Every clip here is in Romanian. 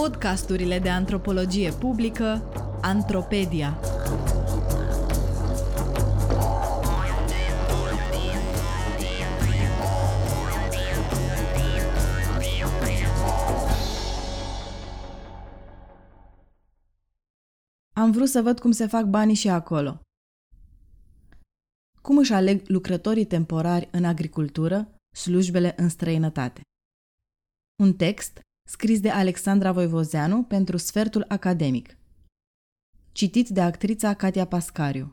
Podcasturile de antropologie publică Antropedia. Am vrut să văd cum se fac banii și acolo. Cum își aleg lucrătorii temporari în agricultură slujbele în străinătate? Un text scris de Alexandra Voivozeanu pentru Sfertul Academic. Citit de actrița Katia Pascariu.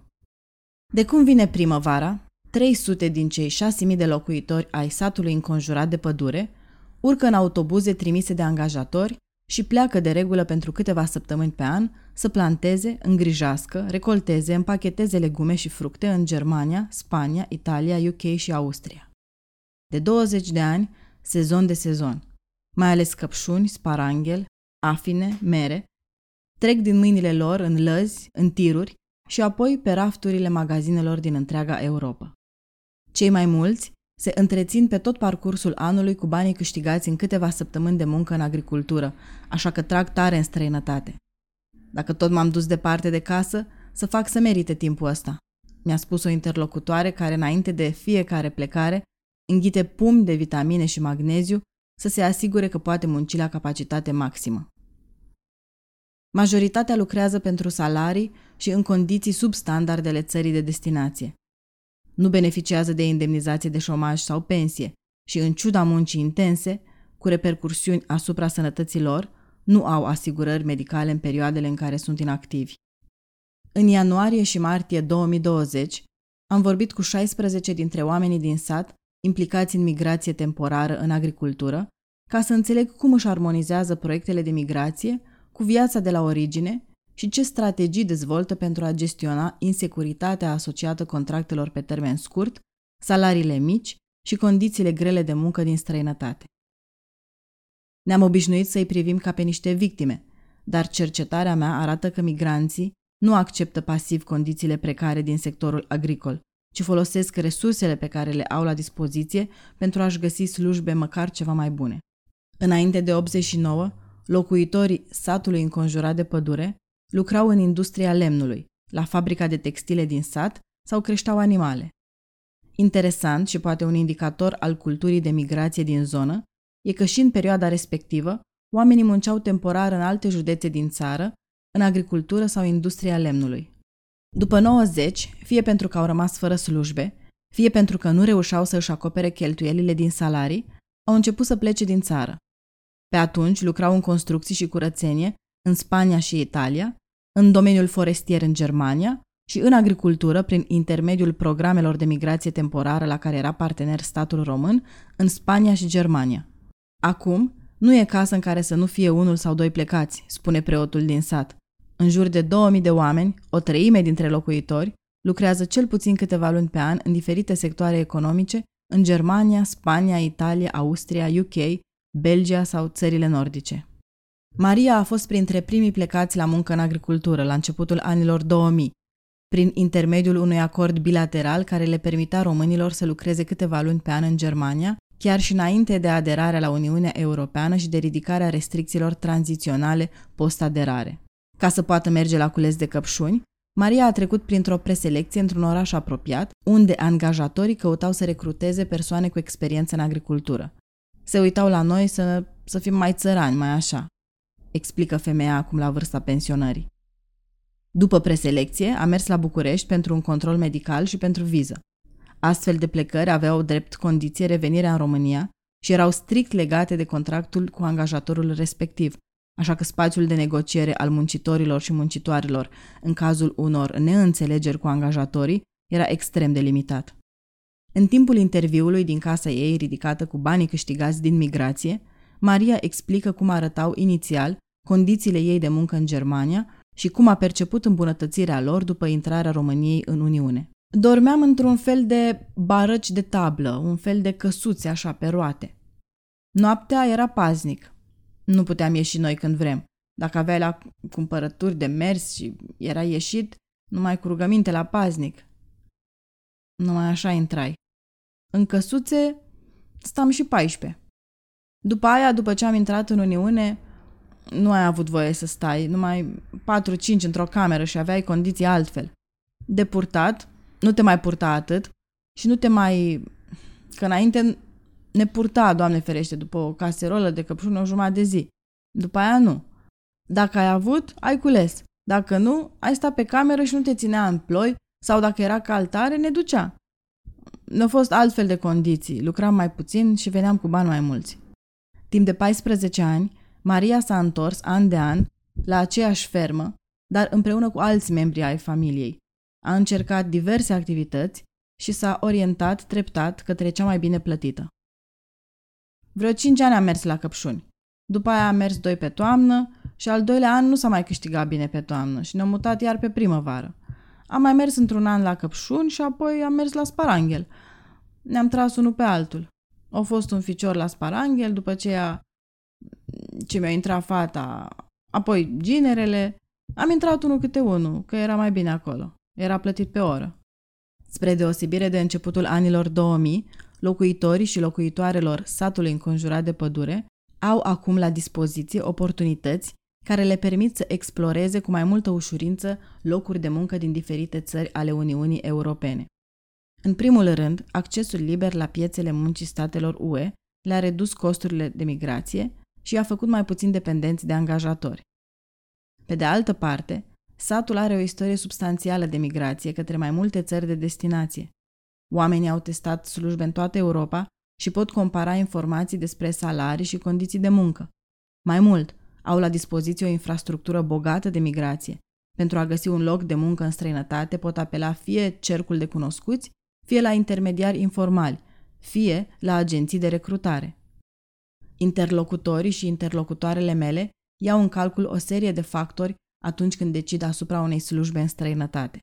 De cum vine primăvara, 300 din cei 6.000 de locuitori ai satului înconjurat de pădure urcă în autobuze trimise de angajatori și pleacă de regulă pentru câteva săptămâni pe an să planteze, îngrijească, recolteze, împacheteze legume și fructe în Germania, Spania, Italia, UK și Austria. De 20 de ani, sezon de sezon mai ales căpșuni, sparanghel, afine, mere, trec din mâinile lor în lăzi, în tiruri și apoi pe rafturile magazinelor din întreaga Europa. Cei mai mulți se întrețin pe tot parcursul anului cu banii câștigați în câteva săptămâni de muncă în agricultură, așa că trag tare în străinătate. Dacă tot m-am dus departe de casă, să fac să merite timpul ăsta, mi-a spus o interlocutoare care, înainte de fiecare plecare, înghite pumni de vitamine și magneziu să se asigure că poate munci la capacitate maximă. Majoritatea lucrează pentru salarii și în condiții sub standardele țării de destinație. Nu beneficiază de indemnizație de șomaj sau pensie și, în ciuda muncii intense, cu repercursiuni asupra sănătății lor, nu au asigurări medicale în perioadele în care sunt inactivi. În ianuarie și martie 2020 am vorbit cu 16 dintre oamenii din sat implicați în migrație temporară în agricultură, ca să înțeleg cum își armonizează proiectele de migrație cu viața de la origine și ce strategii dezvoltă pentru a gestiona insecuritatea asociată contractelor pe termen scurt, salariile mici și condițiile grele de muncă din străinătate. Ne-am obișnuit să-i privim ca pe niște victime, dar cercetarea mea arată că migranții nu acceptă pasiv condițiile precare din sectorul agricol, ci folosesc resursele pe care le au la dispoziție pentru a-și găsi slujbe măcar ceva mai bune. Înainte de 89, locuitorii satului înconjurat de pădure lucrau în industria lemnului, la fabrica de textile din sat sau creșteau animale. Interesant și poate un indicator al culturii de migrație din zonă e că și în perioada respectivă, oamenii munceau temporar în alte județe din țară, în agricultură sau industria lemnului. După 90, fie pentru că au rămas fără slujbe, fie pentru că nu reușeau să își acopere cheltuielile din salarii, au început să plece din țară. Pe atunci lucrau în construcții și curățenie în Spania și Italia, în domeniul forestier în Germania și în agricultură prin intermediul programelor de migrație temporară la care era partener statul român în Spania și Germania. Acum, nu e casă în care să nu fie unul sau doi plecați, spune preotul din sat. În jur de 2000 de oameni, o treime dintre locuitori, lucrează cel puțin câteva luni pe an în diferite sectoare economice în Germania, Spania, Italia, Austria, UK, Belgia sau țările nordice. Maria a fost printre primii plecați la muncă în agricultură la începutul anilor 2000, prin intermediul unui acord bilateral care le permitea românilor să lucreze câteva luni pe an în Germania, chiar și înainte de aderarea la Uniunea Europeană și de ridicarea restricțiilor tranziționale post-aderare. Ca să poată merge la cules de căpșuni, Maria a trecut printr-o preselecție într-un oraș apropiat, unde angajatorii căutau să recruteze persoane cu experiență în agricultură. Se uitau la noi să, să fim mai țărani, mai așa, explică femeia acum la vârsta pensionării. După preselecție, a mers la București pentru un control medical și pentru viză. Astfel de plecări aveau drept condiție revenirea în România și erau strict legate de contractul cu angajatorul respectiv, așa că spațiul de negociere al muncitorilor și muncitoarelor în cazul unor neînțelegeri cu angajatorii era extrem de limitat. În timpul interviului din casa ei, ridicată cu banii câștigați din migrație, Maria explică cum arătau inițial condițiile ei de muncă în Germania și cum a perceput îmbunătățirea lor după intrarea României în Uniune. Dormeam într-un fel de barăci de tablă, un fel de căsuțe așa pe roate. Noaptea era paznic, nu puteam ieși noi când vrem. Dacă aveai la cumpărături de mers și era ieșit, numai cu rugăminte la paznic. Numai așa intrai. În căsuțe stam și 14. După aia, după ce am intrat în Uniune, nu ai avut voie să stai, numai 4-5 într-o cameră și aveai condiții altfel. De purtat, nu te mai purta atât și nu te mai... Că înainte ne purta, Doamne ferește, după o caserolă de căpșun o jumătate de zi. După aia nu. Dacă ai avut, ai cules. Dacă nu, ai sta pe cameră și nu te ținea în ploi sau dacă era cal tare, ne ducea. Ne-au fost altfel de condiții, lucram mai puțin și veneam cu bani mai mulți. Timp de 14 ani, Maria s-a întors an de an la aceeași fermă, dar împreună cu alți membri ai familiei. A încercat diverse activități și s-a orientat treptat către cea mai bine plătită. Vreo cinci ani a mers la căpșuni. După aia a mers doi pe toamnă și al doilea an nu s-a mai câștigat bine pe toamnă și ne-a mutat iar pe primăvară. Am mai mers într-un an la căpșuni și apoi am mers la sparanghel. Ne-am tras unul pe altul. A fost un ficior la sparanghel, după aceea ce mi-a intrat fata, apoi ginerele. Am intrat unul câte unul, că era mai bine acolo. Era plătit pe oră. Spre deosebire de începutul anilor 2000, locuitorii și locuitoarelor satului înconjurat de pădure au acum la dispoziție oportunități care le permit să exploreze cu mai multă ușurință locuri de muncă din diferite țări ale Uniunii Europene. În primul rând, accesul liber la piețele muncii statelor UE le-a redus costurile de migrație și i-a făcut mai puțin dependenți de angajatori. Pe de altă parte, satul are o istorie substanțială de migrație către mai multe țări de destinație. Oamenii au testat slujbe în toată Europa și pot compara informații despre salarii și condiții de muncă. Mai mult, au la dispoziție o infrastructură bogată de migrație. Pentru a găsi un loc de muncă în străinătate pot apela fie cercul de cunoscuți, fie la intermediari informali, fie la agenții de recrutare. Interlocutorii și interlocutoarele mele iau în calcul o serie de factori atunci când decid asupra unei slujbe în străinătate.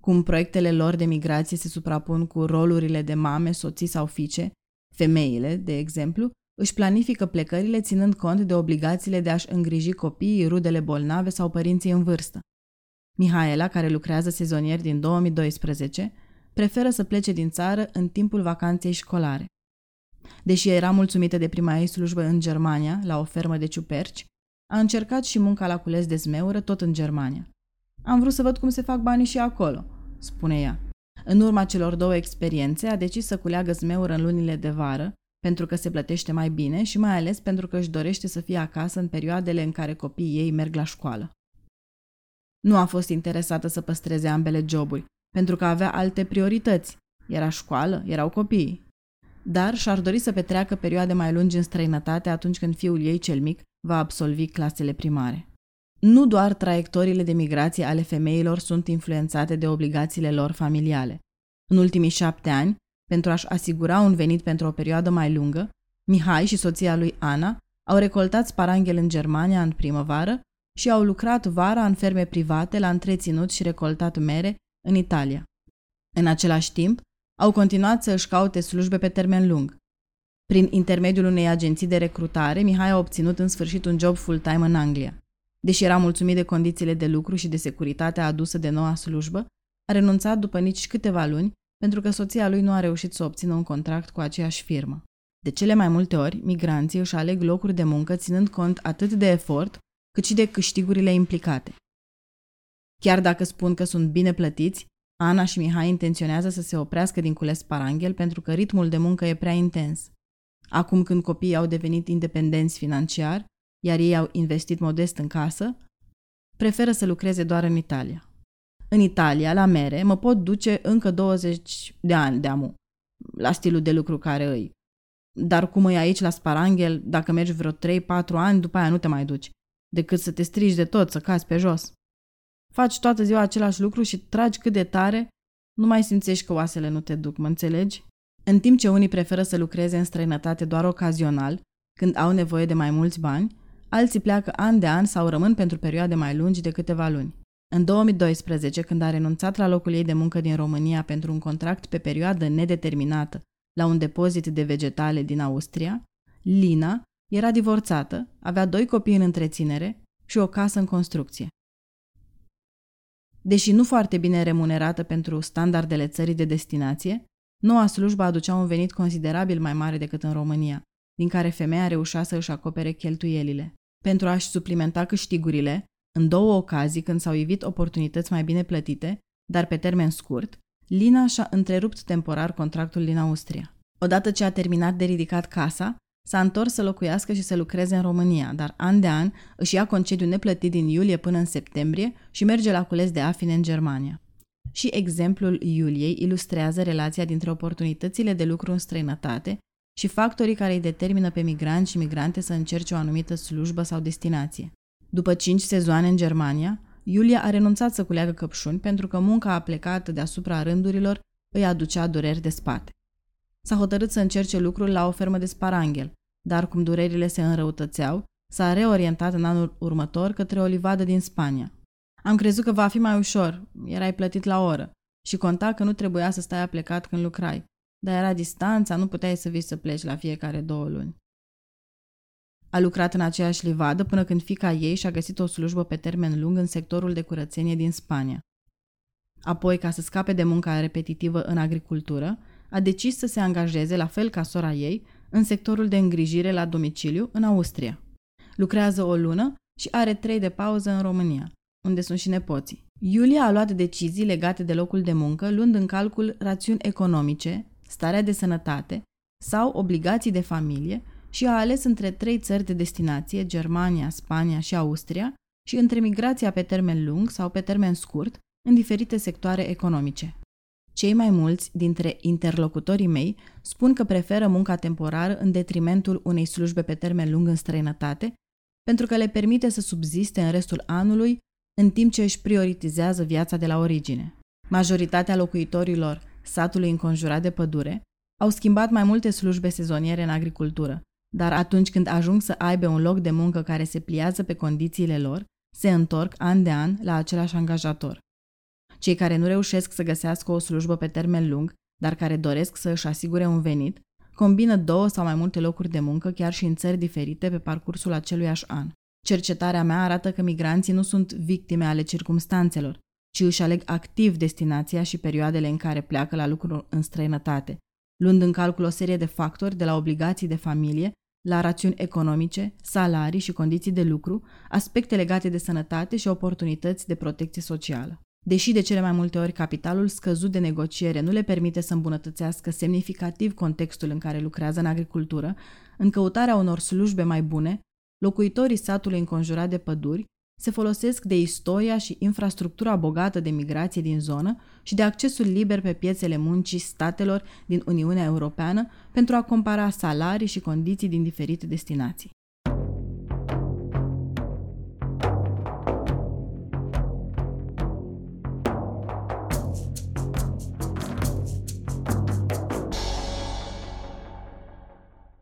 Cum proiectele lor de migrație se suprapun cu rolurile de mame, soții sau fiice, femeile, de exemplu, își planifică plecările ținând cont de obligațiile de a-și îngriji copiii, rudele bolnave sau părinții în vârstă. Mihaela, care lucrează sezonier din 2012, preferă să plece din țară în timpul vacanței școlare. Deși era mulțumită de prima ei slujbă în Germania, la o fermă de ciuperci, a încercat și munca la cules de zmeură tot în Germania. Am vrut să văd cum se fac banii și acolo, spune ea. În urma celor două experiențe, a decis să culeagă zmeură în lunile de vară, pentru că se plătește mai bine și mai ales pentru că își dorește să fie acasă în perioadele în care copiii ei merg la școală. Nu a fost interesată să păstreze ambele joburi, pentru că avea alte priorități. Era școală, erau copiii. Dar și-ar dori să petreacă perioade mai lungi în străinătate atunci când fiul ei cel mic va absolvi clasele primare. Nu doar traiectoriile de migrație ale femeilor sunt influențate de obligațiile lor familiale. În ultimii șapte ani, pentru a-și asigura un venit pentru o perioadă mai lungă, Mihai și soția lui Ana au recoltat sparanghel în Germania în primăvară și au lucrat vara în ferme private la întreținut și recoltat mere în Italia. În același timp, au continuat să își caute slujbe pe termen lung. Prin intermediul unei agenții de recrutare, Mihai a obținut în sfârșit un job full-time în Anglia. Deși era mulțumit de condițiile de lucru și de securitatea adusă de noua slujbă, a renunțat după nici câteva luni pentru că soția lui nu a reușit să obțină un contract cu aceeași firmă. De cele mai multe ori, migranții își aleg locuri de muncă ținând cont atât de efort, cât și de câștigurile implicate. Chiar dacă spun că sunt bine plătiți, Ana și Mihai intenționează să se oprească din cules paranghel pentru că ritmul de muncă e prea intens. Acum când copiii au devenit independenți financiar, iar ei au investit modest în casă, preferă să lucreze doar în Italia. În Italia, la mere, mă pot duce încă 20 de ani de amu, la stilul de lucru care îi. Dar cum e aici la Sparanghel, dacă mergi vreo 3-4 ani, după aia nu te mai duci, decât să te strigi de tot, să cazi pe jos. Faci toată ziua același lucru și tragi cât de tare, nu mai simțești că oasele nu te duc, mă înțelegi? În timp ce unii preferă să lucreze în străinătate doar ocazional, când au nevoie de mai mulți bani, alții pleacă an de an sau rămân pentru perioade mai lungi de câteva luni. În 2012, când a renunțat la locul ei de muncă din România pentru un contract pe perioadă nedeterminată la un depozit de vegetale din Austria, Lina era divorțată, avea doi copii în întreținere și o casă în construcție. Deși nu foarte bine remunerată pentru standardele țării de destinație, noua slujbă aducea un venit considerabil mai mare decât în România, din care femeia reușea să își acopere cheltuielile. Pentru a-și suplimenta câștigurile, în două ocazii când s-au ivit oportunități mai bine plătite, dar pe termen scurt, Lina și-a întrerupt temporar contractul din Austria. Odată ce a terminat de ridicat casa, s-a întors să locuiască și să lucreze în România, dar an de an își ia concediu neplătit din iulie până în septembrie și merge la cules de afine în Germania. Și exemplul Iuliei ilustrează relația dintre oportunitățile de lucru în străinătate și factorii care îi determină pe migranți și migrante să încerce o anumită slujbă sau destinație. După cinci sezoane în Germania, Iulia a renunțat să culeagă căpșuni pentru că munca aplecată deasupra rândurilor îi aducea dureri de spate. S-a hotărât să încerce lucrul la o fermă de sparanghel, dar cum durerile se înrăutățeau, s-a reorientat în anul următor către o livadă din Spania. Am crezut că va fi mai ușor, erai plătit la oră și conta că nu trebuia să stai aplecat când lucrai, dar era distanța, nu puteai să vii să pleci la fiecare două luni. A lucrat în aceeași livadă până când fica ei și-a găsit o slujbă pe termen lung în sectorul de curățenie din Spania. Apoi, ca să scape de munca repetitivă în agricultură, a decis să se angajeze, la fel ca sora ei, în sectorul de îngrijire la domiciliu în Austria. Lucrează o lună și are trei de pauză în România, unde sunt și nepoții. Iulia a luat decizii legate de locul de muncă, luând în calcul rațiuni economice, starea de sănătate sau obligații de familie și a ales între trei țări de destinație, Germania, Spania și Austria, și între migrația pe termen lung sau pe termen scurt în diferite sectoare economice. Cei mai mulți dintre interlocutorii mei spun că preferă munca temporară în detrimentul unei slujbe pe termen lung în străinătate, pentru că le permite să subziste în restul anului, în timp ce își prioritizează viața de la origine. Majoritatea locuitorilor satului înconjurat de pădure au schimbat mai multe slujbe sezoniere în agricultură, dar atunci când ajung să aibă un loc de muncă care se pliază pe condițiile lor, se întorc an de an la același angajator. Cei care nu reușesc să găsească o slujbă pe termen lung, dar care doresc să își asigure un venit, combină două sau mai multe locuri de muncă chiar și în țări diferite pe parcursul aceluiași an. Cercetarea mea arată că migranții nu sunt victime ale circumstanțelor, ci își aleg activ destinația și perioadele în care pleacă la lucru în străinătate, luând în calcul o serie de factori de la obligații de familie la rațiuni economice, salarii și condiții de lucru, aspecte legate de sănătate și oportunități de protecție socială. Deși de cele mai multe ori capitalul scăzut de negociere nu le permite să îmbunătățească semnificativ contextul în care lucrează în agricultură, în căutarea unor slujbe mai bune, locuitorii satului înconjurat de păduri se folosesc de istoria și infrastructura bogată de migrație din zonă și de accesul liber pe piețele muncii statelor din Uniunea Europeană pentru a compara salarii și condiții din diferite destinații.